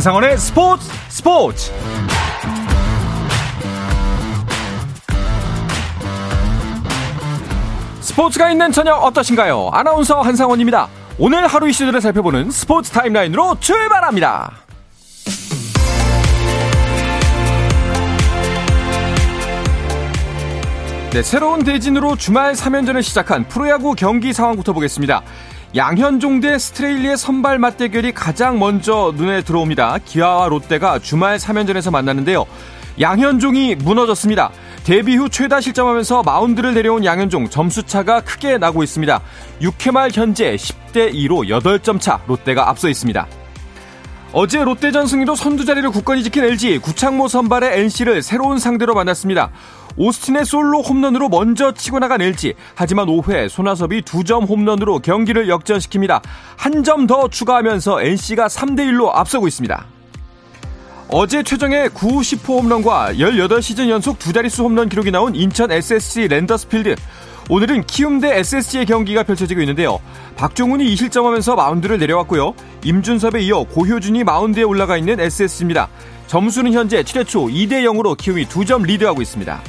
한상원의 스포츠 스포츠 스포츠가 있는 저녁 어떠신가요? 아나운서 한상원입니다. 오늘 하루 이슈들을 살펴보는 스포츠 타임라인으로 출발합니다. 네, 새로운 대진으로 주말 3연전을 시작한 프로야구 경기 상황부터 보겠습니다. 양현종 대 스트레일리의 선발 맞대결이 가장 먼저 눈에 들어옵니다. 기아와 롯데가 주말 3연전에서 만났는데요. 양현종이 무너졌습니다. 데뷔 후 최다 실점하면서 마운드를 내려온 양현종 점수차가 크게 나고 있습니다. 6회 말 현재 10대 2로 8점 차 롯데가 앞서 있습니다. 어제 롯데전 승리로 선두 자리를 굳건히 지킨 LG 구창모 선발의 NC를 새로운 상대로 만났습니다. 오스틴의 솔로 홈런으로 먼저 치고 나간 LG. 하지만 5회 손아섭이 2점 홈런으로 경기를 역전시킵니다. 한 점 더 추가하면서 NC가 3대1로 앞서고 있습니다. 어제 최정의 9, 10호 홈런과 18시즌 연속 두 자릿수 홈런 기록이 나온 인천 SSG 랜더스필드. 오늘은 키움 대 SSG의 경기가 펼쳐지고 있는데요. 박종훈이 2실점하면서 마운드를 내려왔고요. 임준섭에 이어 고효준이 마운드에 올라가 있는 SSG입니다. 점수는 현재 7회 초 2대 0으로 키움이 2점 리드하고 있습니다.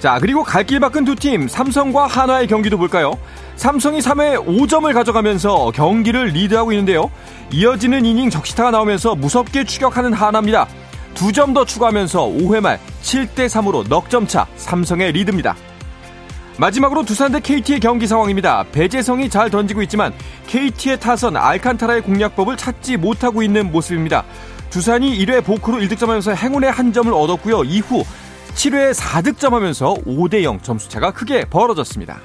자, 그리고 갈 길 바쁜 두 팀, 삼성과 한화의 경기도 볼까요? 삼성이 3회 5점을 가져가면서 경기를 리드하고 있는데요. 이어지는 이닝 적시타가 나오면서 무섭게 추격하는 한화입니다. 두 점 더 추가하면서 5회 말 7대3으로 넉점차 삼성의 리드입니다. 마지막으로 두산 대 KT의 경기 상황입니다. 배재성이 잘 던지고 있지만 KT의 타선 알칸타라의 공략법을 찾지 못하고 있는 모습입니다. 두산이 1회 보크로 1득점하면서 행운의 한 점을 얻었고요. 이후 7회 4득점하면서 5대 0 점수차가 크게 벌어졌습니다.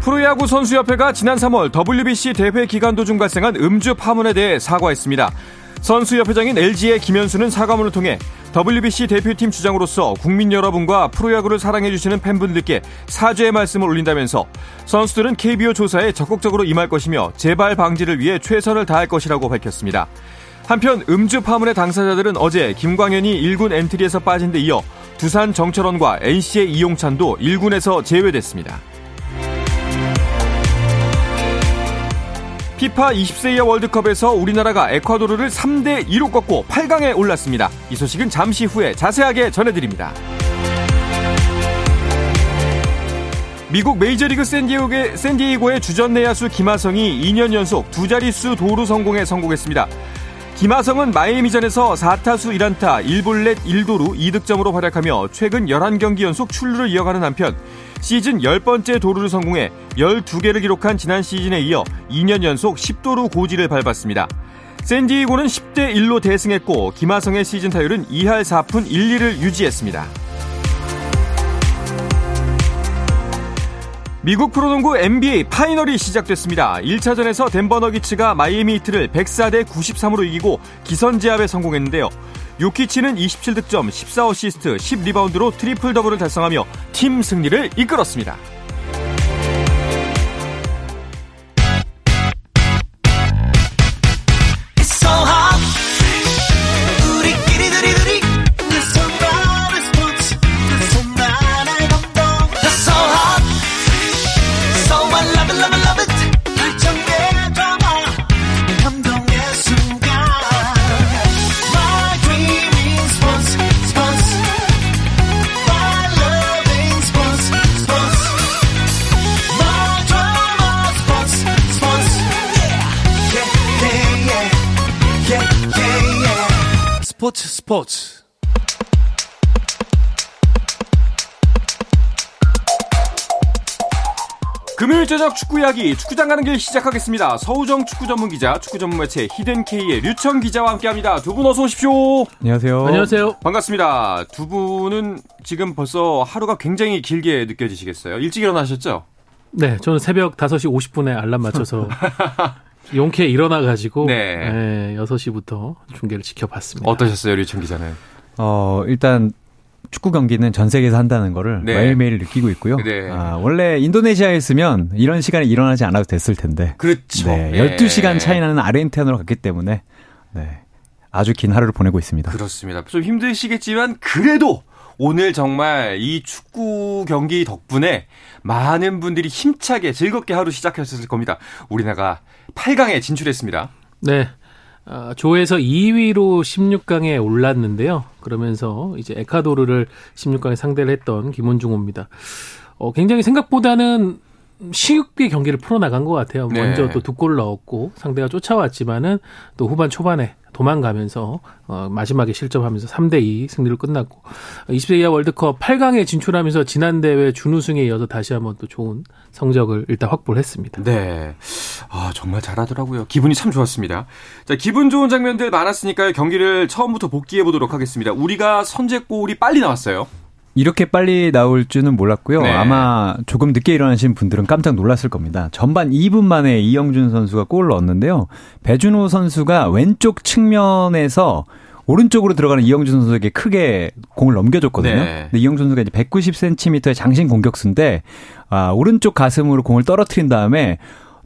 프로야구 선수협회가 지난 3월 WBC 대회 기간 도중 발생한 음주 파문에 대해 사과했습니다. 선수협회장인 LG의 김현수는 사과문을 통해 WBC 대표팀 주장으로서 국민 여러분과 프로야구를 사랑해주시는 팬분들께 사죄의 말씀을 올린다면서 선수들은 KBO 조사에 적극적으로 임할 것이며 재발 방지를 위해 최선을 다할 것이라고 밝혔습니다. 한편 음주 파문의 당사자들은 어제 김광현이 1군 엔트리에서 빠진 데 이어 두산 정철원과 NC의 이용찬도 1군에서 제외됐습니다. 피파 20세 이하 월드컵에서 우리나라가 에콰도르를 3대 2로 꺾고 8강에 올랐습니다. 이 소식은 잠시 후에 자세하게 전해드립니다. 미국 메이저리그 샌디에고의, 샌디에고의 주전 내야수 김하성이 2년 연속 두 자릿수 도루 성공에 성공했습니다. 김하성은 마이애미전에서 4타수 1안타 1볼넷 1도루 2득점으로 활약하며 최근 11경기 연속 출루를 이어가는 한편 시즌 10번째 도루를 성공해 12개를 기록한 지난 시즌에 이어 2년 연속 10도루 고지를 밟았습니다. 샌디에고는 10대 1로 대승했고 김하성의 시즌 타율은 2할 4푼 1리를 유지했습니다. 미국 프로농구 NBA 파이널이 시작됐습니다. 1차전에서 덴버 너기츠가 마이애미 히트를 104대 93으로 이기고 기선 제압에 성공했는데요. 요키치는 27득점, 14어시스트, 10리바운드로 트리플 더블을 달성하며 팀 승리를 이끌었습니다. 금요일 저녁 축구 이야기 축구장 가는 길 시작하겠습니다. 서우정 축구 전문 기자, 축구 전문 매체 히든K의 류청 기자와 함께합니다. 두 분 어서 오십시오. 안녕하세요. 안녕하세요. 반갑습니다. 두 분은 지금 벌써 하루가 굉장히 길게 느껴지시겠어요. 일찍 일어나셨죠? 네, 저는 새벽 5시 50분에 알람 맞춰서 용케 일어나가지고 네. 네, 6시부터 중계를 지켜봤습니다. 어떠셨어요, 류청 기자는? 어, 일단 축구 경기는 전 세계에서 한다는 거를 네. 매일매일 느끼고 있고요. 네. 아, 원래 인도네시아였으면 이런 시간에 일어나지 않아도 됐을 텐데. 그렇죠. 네, 네. 12시간 차이 나는 아르헨티나로 갔기 때문에 네. 아주 긴 하루를 보내고 있습니다. 그렇습니다. 좀 힘드시겠지만 그래도 오늘 정말 이 축구 경기 덕분에 많은 분들이 힘차게 즐겁게 하루 시작하셨을 겁니다. 우리나라가 8강에 진출했습니다. 네. 어, 조에서 2위로 16강에 올랐는데요. 그러면서 이제 에콰도르를 16강에 상대를 했던 김원중 호입니다. 어, 굉장히 생각보다는 쉽게 경기를 풀어나간 것 같아요. 네. 먼저 또 두 골을 넣었고 상대가 쫓아왔지만은 또 후반 초반에 도망가면서 어, 마지막에 실점하면서 3대2 승리로 끝났고 20세 이하 월드컵 8강에 진출하면서 지난 대회 준우승에 이어서 다시 한번 또 좋은 성적을 일단 확보를 했습니다. 네. 아, 정말 잘하더라고요. 기분이 참 좋았습니다. 자, 기분 좋은 장면들 많았으니까요. 경기를 처음부터 복귀해 보도록 하겠습니다. 우리가 선제골이 빨리 나왔어요. 이렇게 빨리 나올 줄은 몰랐고요. 네. 아마 조금 늦게 일어나신 분들은 깜짝 놀랐을 겁니다. 전반 2분 만에 이영준 선수가 골을 넣었는데요. 배준호 선수가 왼쪽 측면에서 오른쪽으로 들어가는 이영준 선수에게 크게 공을 넘겨줬거든요. 네. 근데 이영준 선수가 이제 190cm의 장신 공격수인데 아, 오른쪽 가슴으로 공을 떨어뜨린 다음에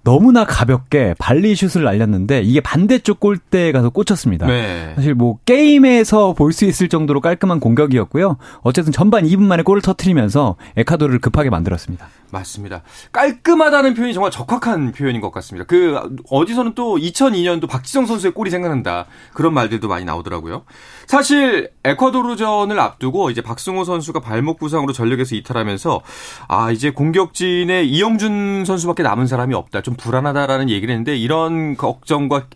너무나 가볍게 발리슛을 날렸는데 이게 반대쪽 골대에 가서 꽂혔습니다. 네. 사실 뭐 게임에서 볼 수 있을 정도로 깔끔한 공격이었고요. 어쨌든 전반 2분 만에 골을 터트리면서 에콰도르를 급하게 만들었습니다. 맞습니다. 깔끔하다는 표현이 정말 적확한 표현인 것 같습니다. 그 어디서는 또 2002년도 박지성 선수의 골이 생각난다 그런 말들도 많이 나오더라고요. 사실 에콰도르전을 앞두고 이제 박승호 선수가 발목 부상으로 전력에서 이탈하면서 아 이제 공격진에 이영준 선수밖에 남은 사람이 없다, 좀 불안하다라는 얘기를 했는데 이런 걱정과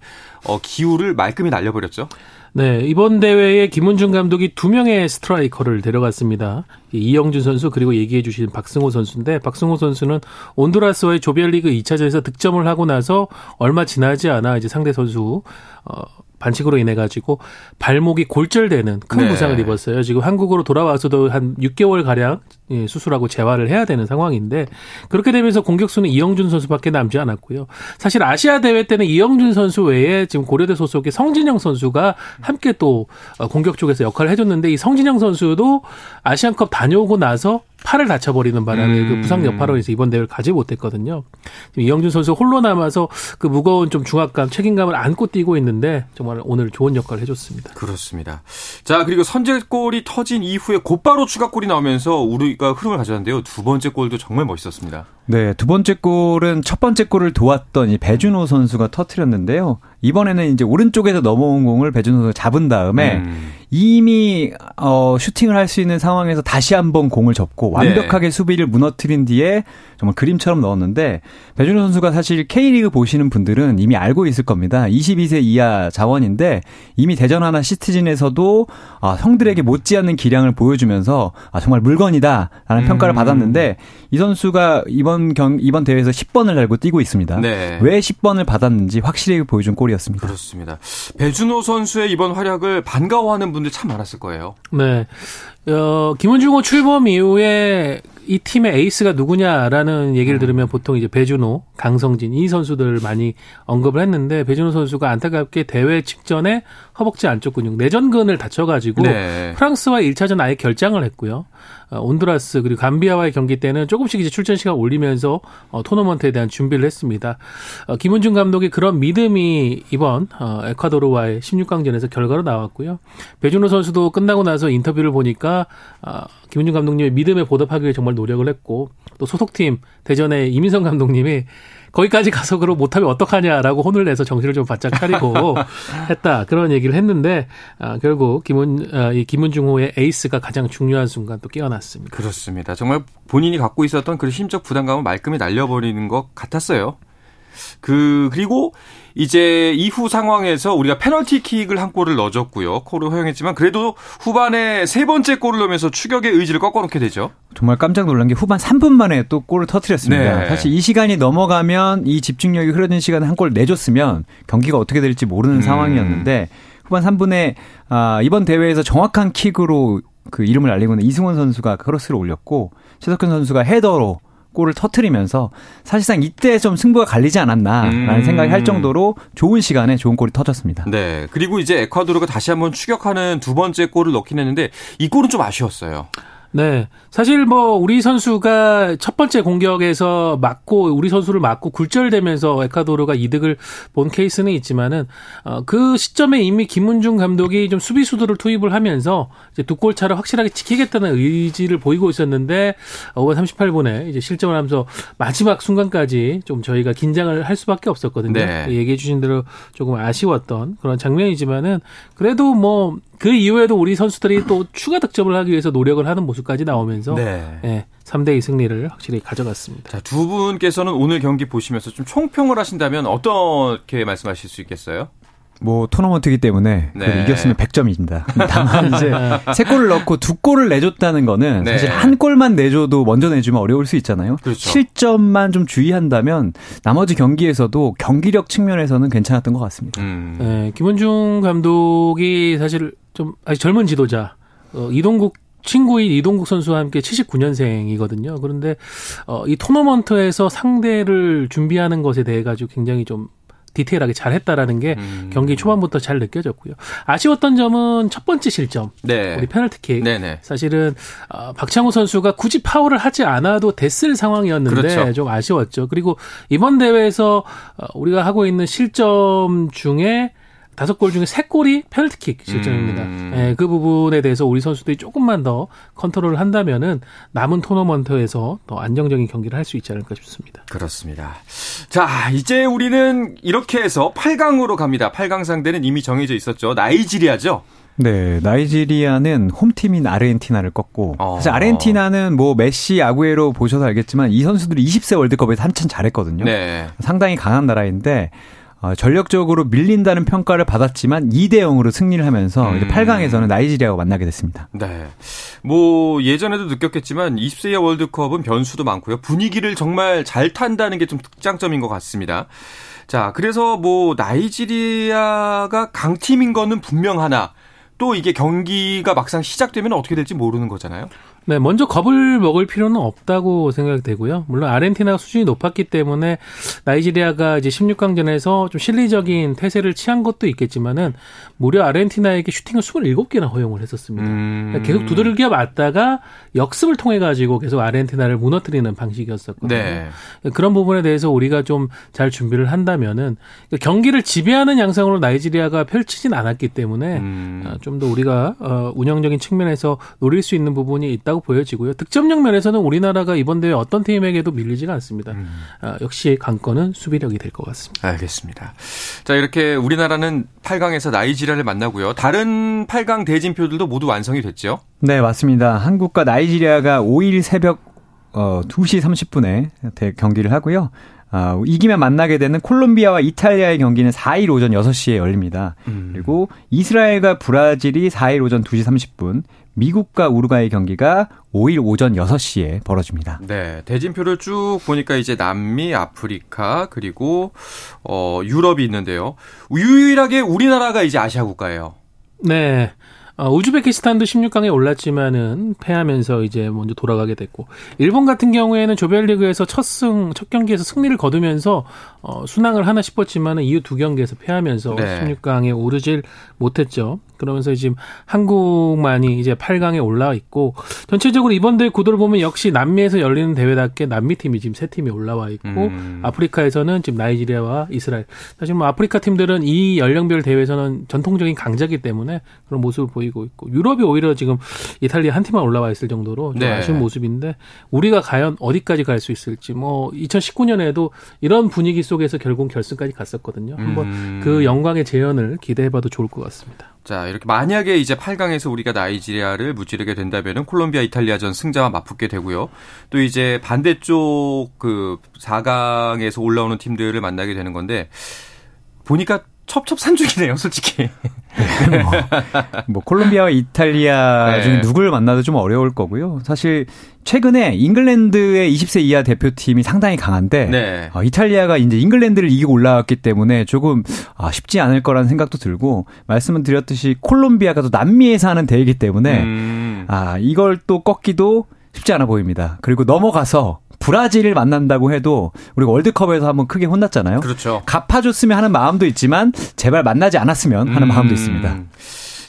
어, 기우를 말끔히 날려버렸죠. 네, 이번 대회에 김은중 감독이 두 명의 스트라이커를 데려갔습니다. 이영준 선수 그리고 얘기해 주신 박승호 선수인데 박승호 선수는 온두라스와의 조별리그 2차전에서 득점을 하고 나서 얼마 지나지 않아 이제 상대 선수 어 반칙으로 인해 가지고 발목이 골절되는 큰 네. 부상을 입었어요. 지금 한국으로 돌아와서도 한 6개월 가량 예, 수술하고 재활을 해야 되는 상황인데 그렇게 되면서 공격수는 이영준 선수밖에 남지 않았고요. 사실 아시아 대회 때는 이영준 선수 외에 지금 고려대 소속의 성진영 선수가 함께 또 어, 공격 쪽에서 역할을 해줬는데 이 성진영 선수도 아시안컵 다녀오고 나서 팔을 다쳐버리는 바람에 음. 그 부상 여파로 인해서 이번 대회를 가지 못했거든요. 지금 이영준 선수 홀로 남아서 그 무거운 좀 중압감, 책임감을 안고 뛰고 있는데 정말 오늘 좋은 역할을 해줬습니다. 그렇습니다. 자, 그리고 선제골이 터진 이후에 곧바로 추가골이 나오면서 우리가 흐름을 가져왔는데요. 두 번째 골도 정말 멋있었습니다. 네, 두 번째 골은 첫 번째 골을 도왔던 이 배준호 선수가 터트렸는데요. 이번에는 이제 오른쪽에서 넘어온 공을 배준호 선수가 잡은 다음에 음. 이미 어 슈팅을 할 수 있는 상황에서 다시 한번 공을 접고 완벽하게 수비를 무너뜨린 뒤에 정말 그림처럼 넣었는데 배준호 선수가 사실 K리그 보시는 분들은 이미 알고 있을 겁니다. 22세 이하 자원인데 이미 대전 하나 시티즌에서도 아, 형들에게 못지않는 기량을 보여주면서 아, 정말 물건이다라는 음. 평가를 받았는데 이 선수가 이번 경 이번 대회에서 10번을 달고 뛰고 있습니다. 네. 왜 10번을 받았는지 확실히 보여준 골이었습니다. 그렇습니다. 배준호 선수의 이번 활약을 반가워하는 분들 참 많았을 거예요. 네. 어, 김은중호 출범 이후에 이 팀의 에이스가 누구냐라는 얘기를 들으면 보통 이제 배준호, 강성진 이 선수들 많이 언급을 했는데 배준호 선수가 안타깝게 대회 직전에 허벅지 안쪽 근육 내전근을 다쳐가지고 네. 프랑스와 1차전 아예 결장을 했고요. 어, 온두라스 그리고 감비아와의 경기 때는 조금씩 이제 출전 시간 올리면서 어, 토너먼트에 대한 준비를 했습니다. 어, 김은중 감독이 그런 믿음이 이번 어, 에콰도르와의 16강전에서 결과로 나왔고요. 배준호 선수도 끝나고 나서 인터뷰를 보니까 어, 김은중 감독님의 믿음에 보답하기 위해 정말 노력을 했고 또 소속팀 대전의 이민성 감독님이 거기까지 가서 그럼 못하면 어떡하냐라고 혼을 내서 정신을 좀 바짝 차리고 했다 그런 얘기를 했는데 아, 결국 김은 아, 이 김은중호의 에이스가 가장 중요한 순간 또 깨어났습니다. 그렇습니다. 정말 본인이 갖고 있었던 그 심적 부담감을 말끔히 날려버리는 것 같았어요. 그 그리고 이제 이후 상황에서 우리가 페널티킥을 한 골을 넣어줬고요. 콜을 허용했지만 그래도 후반에 세 번째 골을 넣으면서 추격의 의지를 꺾어놓게 되죠. 정말 깜짝 놀란 게 후반 3분 만에 또 골을 터트렸습니다. 네. 사실 이 시간이 넘어가면 이 집중력이 흐르는 시간에 한 골 내줬으면 경기가 어떻게 될지 모르는 음. 상황이었는데 후반 3분에 아, 이번 대회에서 정확한 킥으로 그 이름을 알리고 있는 이승원 선수가 크로스를 올렸고 최석현 선수가 헤더로 골을 터트리면서 사실상 이때 좀 승부가 갈리지 않았나라는 음. 생각이 할 정도로 좋은 시간에 좋은 골이 터졌습니다. 네. 그리고 이제 에콰도르가 다시 한번 추격하는 두 번째 골을 넣긴 했는데 이 골은 좀 아쉬웠어요. 네. 사실 뭐 우리 선수가 첫 번째 공격에서 맞고 우리 선수를 맞고 굴절되면서 에콰도르가 이득을 본 케이스는 있지만은 어그 시점에 이미 김문중 감독이 좀 수비수들을 투입을 하면서 이제 두 골 차를 확실하게 지키겠다는 의지를 보이고 있었는데 5분 38분에 이제 실점을 하면서 마지막 순간까지 좀 저희가 긴장을 할 수밖에 없었거든요. 네. 얘기해 주신 대로 조금 아쉬웠던 그런 장면이지만은 그래도 뭐 그 이후에도 우리 선수들이 또 추가 득점을 하기 위해서 노력을 하는 모습까지 나오면서 네. 네 3대 2 승리를 확실히 가져갔습니다. 자, 두 분께서는 오늘 경기 보시면서 좀 총평을 하신다면 어떻게 말씀하실 수 있겠어요? 뭐 토너먼트이기 때문에 네. 이겼으면 100점입니다. 다만 이제 세 골을 넣고 두 골을 내줬다는 거는 네. 사실 한 골만 내줘도 먼저 내주면 어려울 수 있잖아요. 그렇죠. 실점만 좀 주의한다면 나머지 경기에서도 경기력 측면에서는 괜찮았던 것 같습니다. 음. 네, 김원중 감독이 사실 좀 아직 젊은 지도자 어, 이동국 친구인 이동국 선수와 함께 79년생이거든요. 그런데 어, 이 토너먼트에서 상대를 준비하는 것에 대해 가지고 굉장히 좀 디테일하게 잘 했다라는 게 음. 경기 초반부터 잘 느껴졌고요. 아쉬웠던 점은 첫 번째 실점, 네. 우리 페널티킥. 네네. 사실은 어, 박창호 선수가 굳이 파울을 하지 않아도 됐을 상황이었는데 그렇죠. 좀 아쉬웠죠. 그리고 이번 대회에서 어, 우리가 하고 있는 실점 중에 다섯 골 중에 세 골이 페널티킥 실점입니다. 음. 네, 그 부분에 대해서 우리 선수들이 조금만 더 컨트롤을 한다면은 남은 토너먼트에서 더 안정적인 경기를 할 수 있지 않을까 싶습니다. 그렇습니다. 자, 이제 우리는 이렇게 해서 8강으로 갑니다. 8강 상대는 이미 정해져 있었죠. 나이지리아죠. 네, 나이지리아는 홈팀인 아르헨티나를 꺾고 어. 사실 아르헨티나는 뭐 메시, 아구에로 보셔서 알겠지만 이 선수들이 20세 월드컵에서 한참 잘했거든요. 네. 상당히 강한 나라인데 어, 전력적으로 밀린다는 평가를 받았지만 2대 0으로 승리를 하면서 음. 8강에서는 나이지리아와 만나게 됐습니다. 네. 뭐 예전에도 느꼈겠지만 20세 이하 월드컵은 변수도 많고요. 분위기를 정말 잘 탄다는 게 좀 특장점인 것 같습니다. 자, 그래서 뭐 나이지리아가 강팀인 거는 분명하나 또 이게 경기가 막상 시작되면 어떻게 될지 모르는 거잖아요. 네, 먼저 겁을 먹을 필요는 없다고 생각되고요. 물론 아르헨티나가 수준이 높았기 때문에 나이지리아가 이제 16강전에서 좀 실리적인 태세를 취한 것도 있겠지만은 무려 아르헨티나에게 슈팅을 27개나 허용을 했었습니다. 음. 그러니까 계속 두들겨 맞다가 역습을 통해 가지고 계속 아르헨티나를 무너뜨리는 방식이었었거든요. 네. 그런 부분에 대해서 우리가 좀 잘 준비를 한다면은 경기를 지배하는 양상으로 나이지리아가 펼치진 않았기 때문에 음. 어, 좀더 우리가 어, 운영적인 측면에서 노릴 수 있는 부분이 있다고 있다고 보여지고요. 득점력 면에서는 우리나라가 이번 대회 어떤 팀에게도 밀리지가 않습니다. 음. 아, 역시 관건은 수비력이 될 것 같습니다. 알겠습니다. 자 이렇게 우리나라는 8강에서 나이지리아를 만나고요. 다른 8강 대진표들도 모두 완성이 됐죠? 네 맞습니다. 한국과 나이지리아가 5일 새벽 어, 2시 30분에 경기를 하고요. 아, 이기면 만나게 되는 콜롬비아와 이탈리아의 경기는 4일 오전 6시에 열립니다. 음. 그리고 이스라엘과 브라질이 4일 오전 2시 30분, 미국과 우루과이 경기가 5일 오전 6시에 벌어집니다. 네. 대진표를 쭉 보니까 이제 남미, 아프리카, 그리고, 어, 유럽이 있는데요. 유일하게 우리나라가 이제 아시아 국가예요. 네. 어, 우즈베키스탄도 16강에 올랐지만은 패하면서 이제 먼저 돌아가게 됐고 일본 같은 경우에는 조별리그에서 첫 승, 첫 경기에서 승리를 거두면서 어, 순항을 하나 싶었지만은 이후 두 경기에서 패하면서 네. 16강에 오르질 못했죠. 그러면서 지금 한국만이 이제 8강에 올라와 있고 전체적으로 이번 대회 구도를 보면 역시 남미에서 열리는 대회답게 남미 팀이 지금 세 팀이 올라와 있고 음. 아프리카에서는 지금 나이지리아와 이스라엘 사실 뭐 아프리카 팀들은 이 연령별 대회에서는 전통적인 강자기 때문에 그런 모습을 보이고 있고 유럽이 오히려 지금 이탈리아 한 팀만 올라와 있을 정도로 좀 네. 아쉬운 모습인데 우리가 과연 어디까지 갈 수 있을지 뭐 2019년에도 이런 분위기 속에서 결국 결승까지 갔었거든요. 한번 음. 그 영광의 재현을 기대해봐도 좋을 것 같습니다. 자, 이렇게 만약에 이제 8강에서 우리가 나이지리아를 무찌르게 된다면은 콜롬비아 이탈리아전 승자와 맞붙게 되고요. 또 이제 반대쪽 그 4강에서 올라오는 팀들을 만나게 되는 건데 보니까 첩첩산중이네요, 솔직히. 네, 뭐, 뭐, 콜롬비아와 이탈리아 네. 중 누굴 만나도 좀 어려울 거고요. 사실 최근에 잉글랜드의 20세 이하 대표팀이 상당히 강한데 네. 어, 이탈리아가 이제 잉글랜드를 이기고 올라왔기 때문에 조금 아, 쉽지 않을 거라는 생각도 들고 말씀을 드렸듯이 콜롬비아가 또 남미에서 하는 대회이기 때문에 음. 아 이걸 또 꺾기도 쉽지 않아 보입니다. 그리고 넘어가서 브라질을 만난다고 해도 우리가 월드컵에서 한번 크게 혼났잖아요. 그렇죠. 갚아줬으면 하는 마음도 있지만 제발 만나지 않았으면 하는 음. 마음도 있습니다.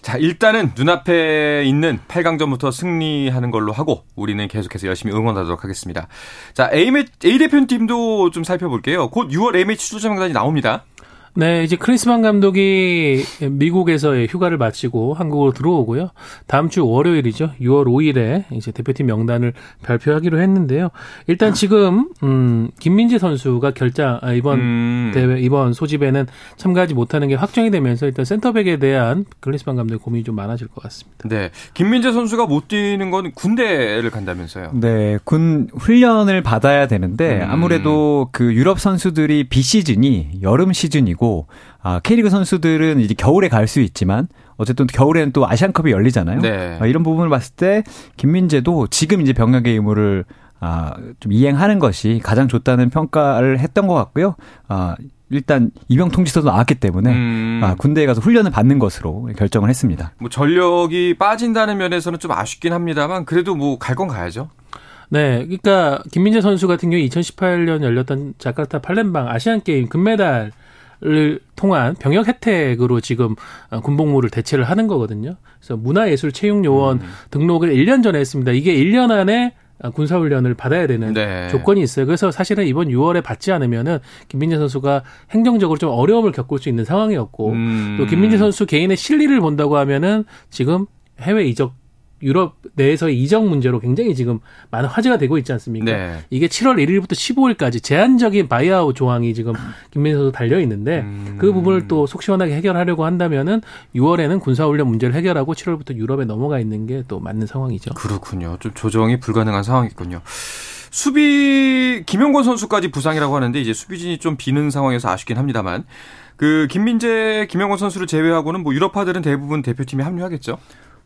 자, 일단은 눈앞에 있는 8강전부터 승리하는 걸로 하고 우리는 계속해서 열심히 응원하도록 하겠습니다. 자, A, A 대표팀도 좀 살펴볼게요. 곧 6월 A매치 출전 명단이 나옵니다. 네, 이제 크리스만 감독이 미국에서의 휴가를 마치고 한국으로 들어오고요. 다음 주 월요일이죠. 6월 5일에 이제 대표팀 명단을 발표하기로 했는데요. 일단 지금 음 김민재 선수가 결장 아, 이번 음. 대회 이번 소집에는 참가하지 못하는 게 확정이 되면서 일단 센터백에 대한 크리스만 감독의 고민이 좀 많아질 것 같습니다. 네. 김민재 선수가 못 뛰는 건 군대를 간다면서요. 네. 군 훈련을 받아야 되는데 음. 아무래도 그 유럽 선수들이 비시즌이 여름 시즌이고 아니고 아, K리그 선수들은 이제 겨울에 갈 수 있지만 어쨌든 겨울에는 또 아시안컵이 열리잖아요. 네. 아, 이런 부분을 봤을 때 김민재도 지금 이제 병역의 의무를 아, 좀 이행하는 것이 가장 좋다는 평가를 했던 것 같고요. 아, 일단 입영 통지서도 나왔기 때문에 음. 아, 군대에 가서 훈련을 받는 것으로 결정을 했습니다. 뭐 전력이 빠진다는 면에서는 좀 아쉽긴 합니다만 그래도 뭐 갈 건 가야죠. 네, 그러니까 김민재 선수 같은 경우 2018년 열렸던 자카르타 팔렘방 아시안 게임 금메달 을 통한 병역 혜택으로 지금 군복무를 대체를 하는 거거든요. 그래서 문화예술체육요원 음. 등록을 1년 전에 했습니다. 이게 1년 안에 군사훈련을 받아야 되는 네. 조건이 있어요. 그래서 사실은 이번 6월에 받지 않으면은 김민재 선수가 행정적으로 좀 어려움을 겪을 수 있는 상황이었고 음. 또 김민재 선수 개인의 실리를 본다고 하면은 지금 해외 이적 유럽 내에서의 이적 문제로 굉장히 지금 많은 화제가 되고 있지 않습니까? 네. 이게 7월 1일부터 15일까지 제한적인 buyout 조항이 지금 김민재 선수 달려 있는데 음. 그 부분을 또 속 시원하게 해결하려고 한다면은 6월에는 군사훈련 문제를 해결하고 7월부터 유럽에 넘어가 있는 게 또 맞는 상황이죠. 그렇군요. 좀 조정이 불가능한 상황이군요. 수비 김영권 선수까지 부상이라고 하는데 이제 수비진이 좀 비는 상황에서 아쉽긴 합니다만 그 김민재, 김영권 선수를 제외하고는 뭐 유럽파들은 대부분 대표팀에 합류하겠죠.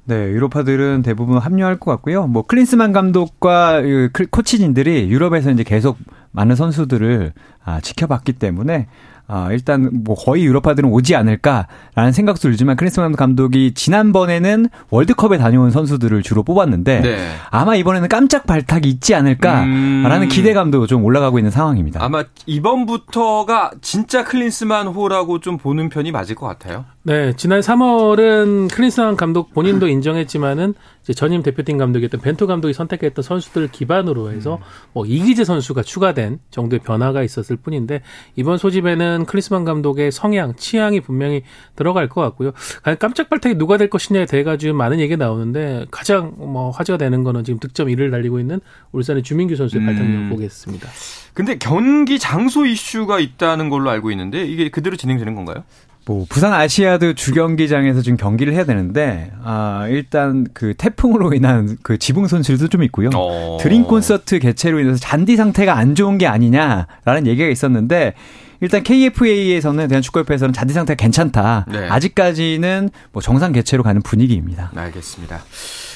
네, 유로파들은 대부분 합류할 것 같고요. 뭐 클린스만 감독과 그 코치진들이 유럽에서 이제 계속 많은 선수들을 아, 지켜봤기 때문에 아, 일단 뭐 거의 유럽파들은 오지 않을까라는 생각도 들지만 크리스만 감독이 지난번에는 월드컵에 다녀온 선수들을 주로 뽑았는데 네. 아마 이번에는 깜짝 발탁이 있지 않을까라는 음... 기대감도 좀 올라가고 있는 상황입니다. 아마 이번부터가 진짜 클린스만 호라고 좀 보는 편이 맞을 것 같아요. 네, 지난 3월은 클린스만 감독 본인도 인정했지만은 이제 전임 대표팀 감독이었던 벤투 감독이 선택했던 선수들을 기반으로 해서 음. 뭐 이기재 선수가 추가된 정도의 변화가 있었을 뿐인데 이번 소집에는 클리스만 감독의 성향, 취향이 분명히 들어갈 것 같고요. 깜짝 발탁이 누가 될 것이냐에 대해 가지고 많은 얘기가 나오는데 가장 뭐 화제가 되는 거는 지금 득점 1위를 달리고 있는 울산의 주민규 선수의 음. 보겠습니다. 근데 경기 장소 이슈가 있다는 걸로 알고 있는데 이게 그대로 진행되는 건가요? 뭐 부산 아시아드 주경기장에서 지금 경기를 해야 되는데 아 일단 그 태풍으로 인한 그 지붕 손실도 좀 있고요. 어. 드림 콘서트 개최로 인해서 잔디 상태가 안 좋은 게 아니냐라는 얘기가 있었는데 일단 KFA에서는 대한축구협회에서는 잔디 상태가 괜찮다. 네. 아직까지는 뭐 정상 개최로 가는 분위기입니다. 알겠습니다.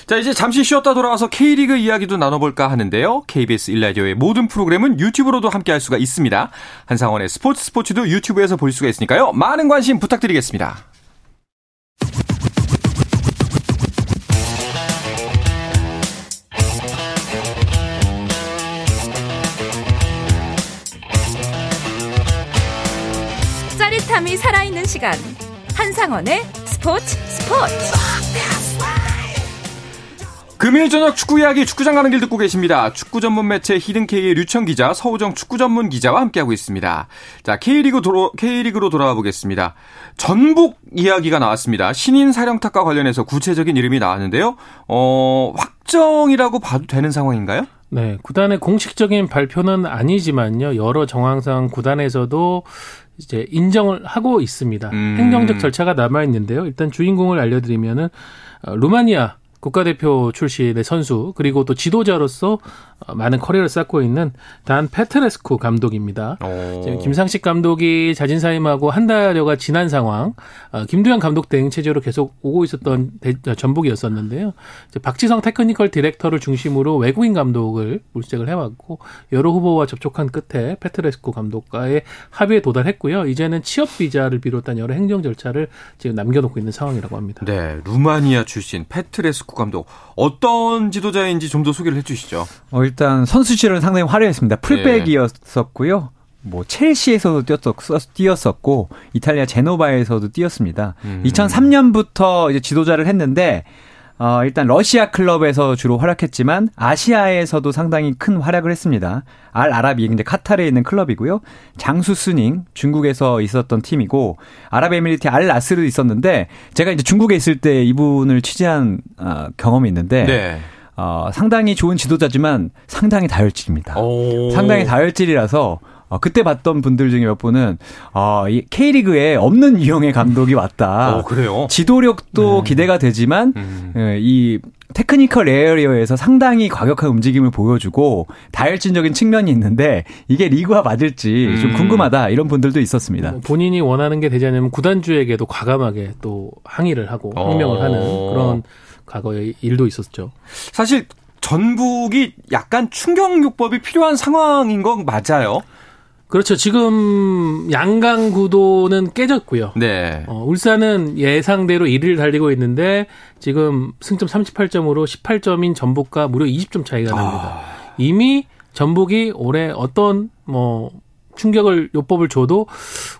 자, 이제 잠시 쉬었다 돌아와서 K리그 이야기도 나눠볼까 하는데요. KBS 일라디오의 모든 프로그램은 유튜브로도 함께 할 수가 있습니다. 한상원의 스포츠 스포츠도 유튜브에서 볼 수가 있으니까요. 많은 관심 부탁드리겠습니다. 짜릿함이 살아있는 시간. 한상원의 스포츠 스포츠. 금요일 저녁 축구 이야기 축구장 가는 길 듣고 계십니다. 축구 전문 매체 히든K의 류청 기자, 서우정 축구 전문 기자와 함께하고 있습니다. 자, K리그 도로, K리그로 돌아와 보겠습니다. 전북 이야기가 나왔습니다. 신인 사령탑과 관련해서 구체적인 이름이 나왔는데요. 어, 확정이라고 봐도 되는 상황인가요? 네, 구단의 공식적인 발표는 아니지만요. 여러 정황상 구단에서도 이제 인정을 하고 있습니다. 음. 행정적 절차가 남아 있는데요. 일단 주인공을 알려드리면은 어, 루마니아 국가대표 출신의 선수 그리고 또 지도자로서 어, 많은 커리어를 쌓고 있는 단 페트레스쿠 감독입니다. 지금 김상식 감독이 자진 사임하고 한 달여가 지난 상황, 어, 김두현 감독 대행 체제로 계속 오고 있었던 대, 어, 전북이었었는데요. 박지성 technical director를 중심으로 외국인 감독을 물색을 해왔고 여러 후보와 접촉한 끝에 페트레스쿠 감독과의 합의에 도달했고요. 이제는 취업 비자를 비롯한 여러 행정 절차를 지금 남겨놓고 있는 상황이라고 합니다. 네, 루마니아 출신 페트레스쿠 감독 어떤 지도자인지 좀 더 소개를 해주시죠. 어, 일단 선수 시절은 상당히 화려했습니다. 풀백이었었고요. 뭐 첼시에서도 뛰었었, 고 이탈리아 제노바에서도 뛰었습니다. 음. 2003년부터 이제 지도자를 했는데 어, 일단 러시아 클럽에서 주로 활약했지만 아시아에서도 상당히 큰 활약을 했습니다. 알 아라비 근데 카타르에 있는 클럽이고요. 장수 스닝 중국에서 있었던 팀이고 아랍에미리트 알 나스르도 있었는데 제가 이제 중국에 있을 때 이분을 취재한 어, 경험이 있는데 네. 어, 상당히 좋은 지도자지만 상당히 다혈질입니다. 오. 상당히 다혈질이라서 어, 그때 봤던 분들 중에 몇 분은 어, 이 K리그에 없는 유형의 감독이 왔다. 어, 그래요? 지도력도 음. 기대가 되지만 음. 예, 이 테크니컬 에어리어에서 상당히 과격한 움직임을 보여주고 다혈질적인 측면이 있는데 이게 리그와 맞을지 음. 좀 궁금하다 이런 분들도 있었습니다. 뭐 본인이 원하는 게 되지 않으면 구단주에게도 과감하게 또 항의를 하고 항명을 어. 하는 그런 과거의 일도 있었죠. 사실 전북이 약간 충격요법이 필요한 상황인 건 맞아요. 그렇죠. 지금 양강 구도는 깨졌고요. 네. 어, 울산은 예상대로 1위를 달리고 있는데 지금 승점 38점으로 18점인 전북과 무려 20점 차이가 납니다. 아... 이미 전북이 올해 어떤 뭐 충격을 요법을 줘도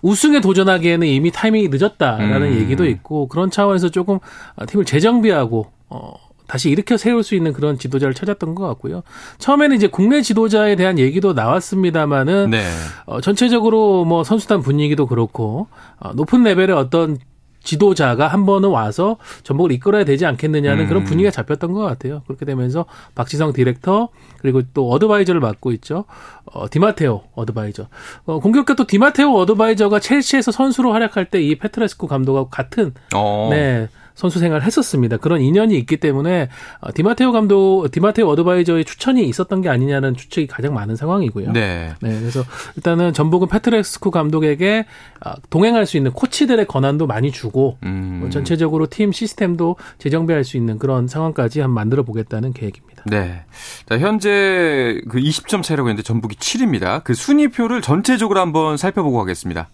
우승에 도전하기에는 이미 타이밍이 늦었다라는 음... 얘기도 있고 그런 차원에서 조금 팀을 재정비하고 어 다시 일으켜 세울 수 있는 그런 지도자를 찾았던 것 같고요. 처음에는 이제 국내 지도자에 대한 얘기도 나왔습니다만은 네. 어, 전체적으로 뭐 선수단 분위기도 그렇고 어, 높은 레벨의 어떤 지도자가 한 번은 와서 전북을 이끌어야 되지 않겠느냐는 음. 그런 분위기가 잡혔던 것 같아요. 그렇게 되면서 박지성 디렉터 그리고 또 advisor를 맡고 있죠. 어, 디마테오 advisor. 어, 공교롭게 또 디마테오 advisor가 첼시에서 선수로 활약할 때 이 페트레스쿠 감독하고 같은 어. 네 선수 생활을 했었습니다. 그런 인연이 있기 때문에 어, 디마테오 감독, 디마테오 advisor의 추천이 있었던 게 아니냐는 추측이 가장 많은 상황이고요. 네. 네 그래서 일단은 전북은 페트레스쿠 감독에게 어, 동행할 수 있는 코치들의 권한도 많이 주고 음. 뭐 전체적으로 팀 시스템도 재정비할 수 있는 그런 상황까지 한번 만들어 보겠다는 계획입니다. 네. 자, 현재 그 20점 차이라고 했는데 전북이 7입니다. 그 순위표를 전체적으로 한번 살펴보고 가겠습니다.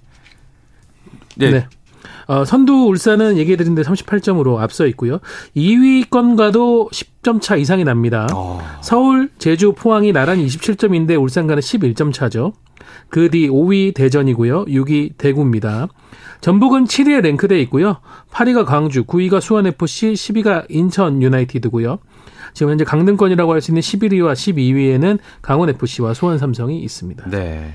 네. 네. 어, 선두 울산은 얘기해드린 데 38점으로 앞서 있고요. 2위권과도 10점 차 이상이 납니다. 어. 서울, 제주, 포항이 나란히 27점인데 울산과는 11점 차죠. 그 뒤 5위 대전이고요. 6위 대구입니다. 전북은 7위에 랭크돼 있고요. 8위가 광주, 9위가 수원FC, 10위가 인천 유나이티드고요. 지금 현재 강등권이라고 할 수 있는 11위와 12위에는 강원FC와 수원 삼성이 있습니다. 네.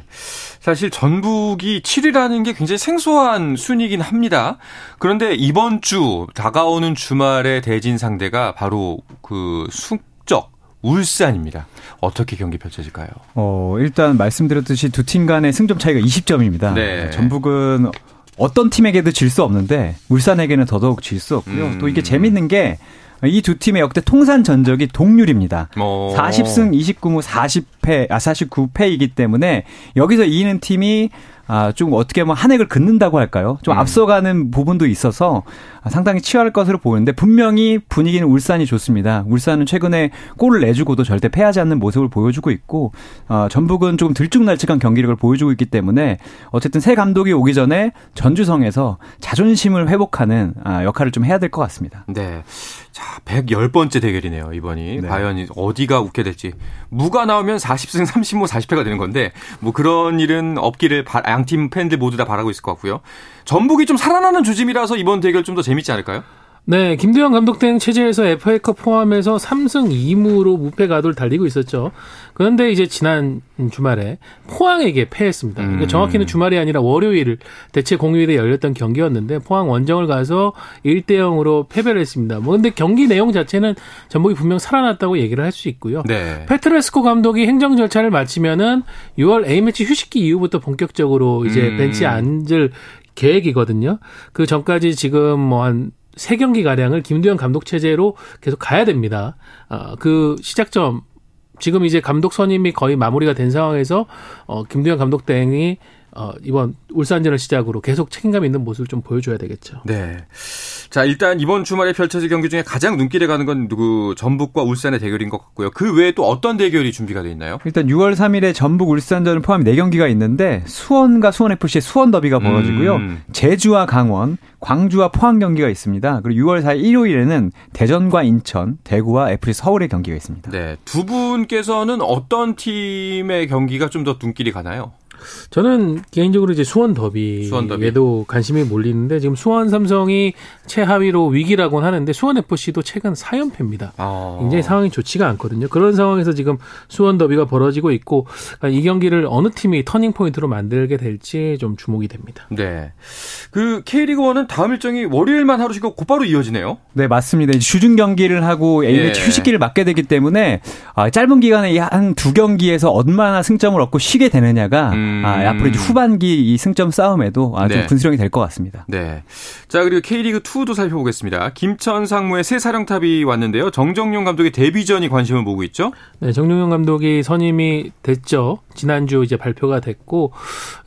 사실 전북이 7위라는 게 굉장히 생소한 순위긴 합니다. 그런데 이번 주 다가오는 주말의 대진 상대가 바로 그 숙적 울산입니다. 어떻게 경기 펼쳐질까요? 어, 일단 말씀드렸듯이 두 팀 간의 승점 차이가 20점입니다. 네. 전북은 어떤 팀에게도 질 수 없는데 울산에게는 더더욱 질 수 없고요. 음. 또 이게 재밌는 게 이 두 팀의 역대 통산 전적이 동률입니다. 오. 40승 29무 40 패, 아 49패이기 때문에 여기서 이기는 팀이 아, 좀 어떻게 보면 한 획을 긋는다고 할까요? 좀 음. 앞서가는 부분도 있어서 상당히 치열할 것으로 보이는데 분명히 분위기는 울산이 좋습니다. 울산은 최근에 골을 내주고도 절대 패하지 않는 모습을 보여주고 있고 어, 전북은 조금 들쭉날쭉한 경기력을 보여주고 있기 때문에 어쨌든 새 감독이 오기 전에 전주성에서 자존심을 회복하는 아, 역할을 좀 해야 될 것 같습니다. 네. 자, 110번째 대결이네요, 이번이. 네. 과연 어디가 웃게 될지. 무가 나오면 40승 30모 40패가 되는 건데, 뭐 그런 일은 없기를 양팀 팬들 모두 다 바라고 있을 것 같고요. 전북이 좀 살아나는 조짐이라서 이번 대결 좀 더 재밌지 않을까요? 네, 김두현 감독 등 체제에서 FA컵 포함해서 3승 2무로 무패 가도를 달리고 있었죠. 그런데 이제 지난 주말에 포항에게 패했습니다. 그러니까 음. 정확히는 주말이 아니라 월요일 대체 공휴일에 열렸던 경기였는데 포항 원정을 가서 1대 0으로 패배를 했습니다. 뭐 근데 경기 내용 자체는 전북이 분명 살아났다고 얘기를 할 수 있고요. 네. 페트레스코 감독이 행정 절차를 마치면은 6월 A매치 휴식기 이후부터 본격적으로 이제 음. 벤치에 앉을 계획이거든요. 그 전까지 지금 뭐 한 세 경기 가량을 김두현 감독 체제로 계속 가야 됩니다. 어, 그 시작점 지금 이제 감독 선임이 거의 마무리가 된 상황에서 어, 김두현 감독 등이 어, 이번 울산전을 시작으로 계속 책임감 있는 모습을 좀 보여줘야 되겠죠. 네. 자, 일단 이번 주말에 펼쳐질 경기 중에 가장 눈길에 가는 건 누구 전북과 울산의 대결인 것 같고요. 그 외에 또 어떤 대결이 준비가 돼 있나요? 일단 6월 3일에 전북 울산전을 포함 4경기가 있는데 수원과 수원FC의 수원 더비가 벌어지고요. 음. 제주와 강원, 광주와 포항 경기가 있습니다. 그리고 6월 4일 일요일에는 대전과 인천, 대구와 FC 서울의 경기가 있습니다. 네. 두 분께서는 어떤 팀의 경기가 좀 더 눈길이 가나요? 저는 개인적으로 이제 수원 더비에도 수원 더비. 관심이 몰리는데 지금 수원 삼성이 최하위로 위기라고는 하는데 수원 FC도 최근 4연패입니다. 아. 굉장히 상황이 좋지가 않거든요. 그런 상황에서 지금 수원 더비가 벌어지고 있고 그러니까 이 경기를 어느 팀이 터닝 포인트로 만들게 될지 좀 주목이 됩니다. 네. 그 K리그 1은 다음 일정이 월요일만 하루 쉬고 곧바로 이어지네요. 네, 맞습니다. 주중 경기를 하고 A매치 예. 휴식기를 맞게 되기 때문에 아, 짧은 기간에 한 두 경기에서 얼마나 승점을 얻고 쉬게 되느냐가 음. 아, 앞으로 이제 후반기 이 승점 싸움에도 아주 네. 분수령이 될 것 같습니다. 네. 자, 그리고 K리그 2도 살펴보겠습니다. 김천 상무의 새 사령탑이 왔는데요. 정정용 감독의 데뷔전이 관심을 모으고 있죠? 네, 정정용 감독이 선임이 됐죠. 지난주 이제 발표가 됐고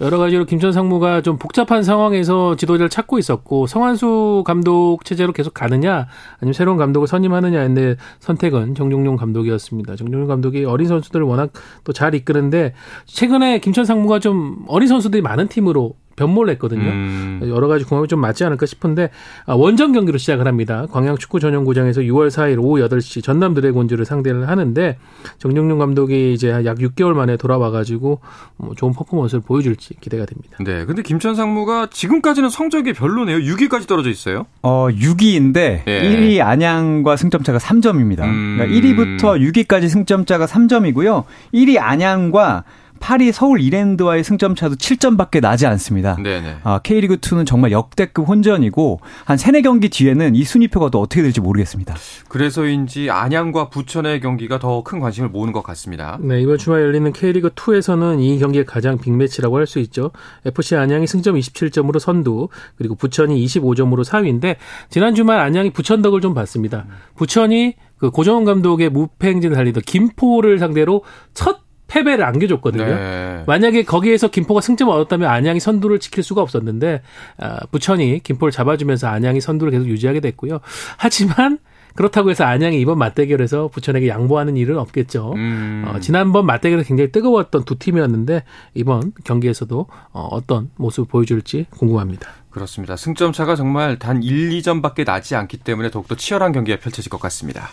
여러 가지로 김천 상무가 좀 복잡한 상황에서 지도자를 찾고 있었고 성한수 감독 체제로 계속 가느냐 아니면 새로운 감독을 선임하느냐인데 선택은 정종용 감독이었습니다. 정종용 감독이 어린 선수들을 워낙 또 잘 이끄는데 최근에 김천 상무가 좀 어린 선수들이 많은 팀으로 변모를 했거든요. 음. 여러 가지 궁합이 좀 맞지 않을까 싶은데 아, 원정 경기로 시작을 합니다. 광양 축구 전용구장에서 6월 4일 오후 8시 전남 드래곤즈를 상대를 하는데 정정용 감독이 이제 약 6개월 만에 돌아와가지고 뭐 좋은 퍼포먼스를 보여줄지 기대가 됩니다. 네, 근데 김천 상무가 지금까지는 성적이 별로네요. 6위까지 떨어져 있어요. 어, 6위인데 네. 1위 안양과 승점차가 3점입니다. 음. 그러니까 1위부터 6위까지 승점차가 3점이고요. 1위 안양과 8위 서울 이랜드와의 승점 차도 7점밖에 나지 않습니다. 네네. 아, K리그 2는 정말 역대급 혼전이고 한 3, 4경기 뒤에는 이 순위표가 또 어떻게 될지 모르겠습니다. 그래서인지 안양과 부천의 경기가 더 큰 관심을 모으는 것 같습니다. 네, 이번 주말 열리는 K리그 2에서는 이 경기가 가장 빅매치라고 할 수 있죠. FC 안양이 승점 27점으로 선두, 그리고 부천이 25점으로 4위인데 지난 주말 안양이 부천 덕을 좀 봤습니다. 부천이 그 고정원 감독의 무패 행진을 달리던 김포를 상대로 첫 패배를 안겨줬거든요. 네. 만약에 거기에서 김포가 승점을 얻었다면 안양이 선두를 지킬 수가 없었는데 어, 부천이 김포를 잡아주면서 안양이 선두를 계속 유지하게 됐고요. 하지만 그렇다고 해서 안양이 이번 맞대결에서 부천에게 양보하는 일은 없겠죠. 음. 어, 지난번 맞대결은 굉장히 뜨거웠던 두 팀이었는데 이번 경기에서도 어, 어떤 모습을 보여줄지 궁금합니다. 그렇습니다. 승점 차가 정말 단 1, 2점밖에 나지 않기 때문에 더욱더 치열한 경기가 펼쳐질 것 같습니다.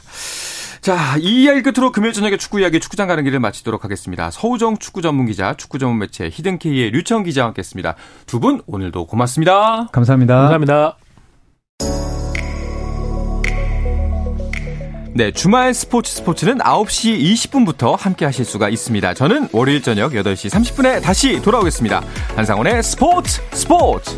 자, 이 이야기 끝으로 금요일 저녁에 축구 이야기 축구장 가는 길을 마치도록 하겠습니다. 서우정 축구 전문 기자, 축구 전문 매체 히든케이의 류청 기자와 함께했습니다. 두 분 오늘도 고맙습니다. 감사합니다. 감사합니다. 네, 주말 스포츠 스포츠는 9시 20분부터 함께 하실 수가 있습니다. 저는 월요일 저녁 8시 30분에 다시 돌아오겠습니다. 한상원의 스포츠 스포츠!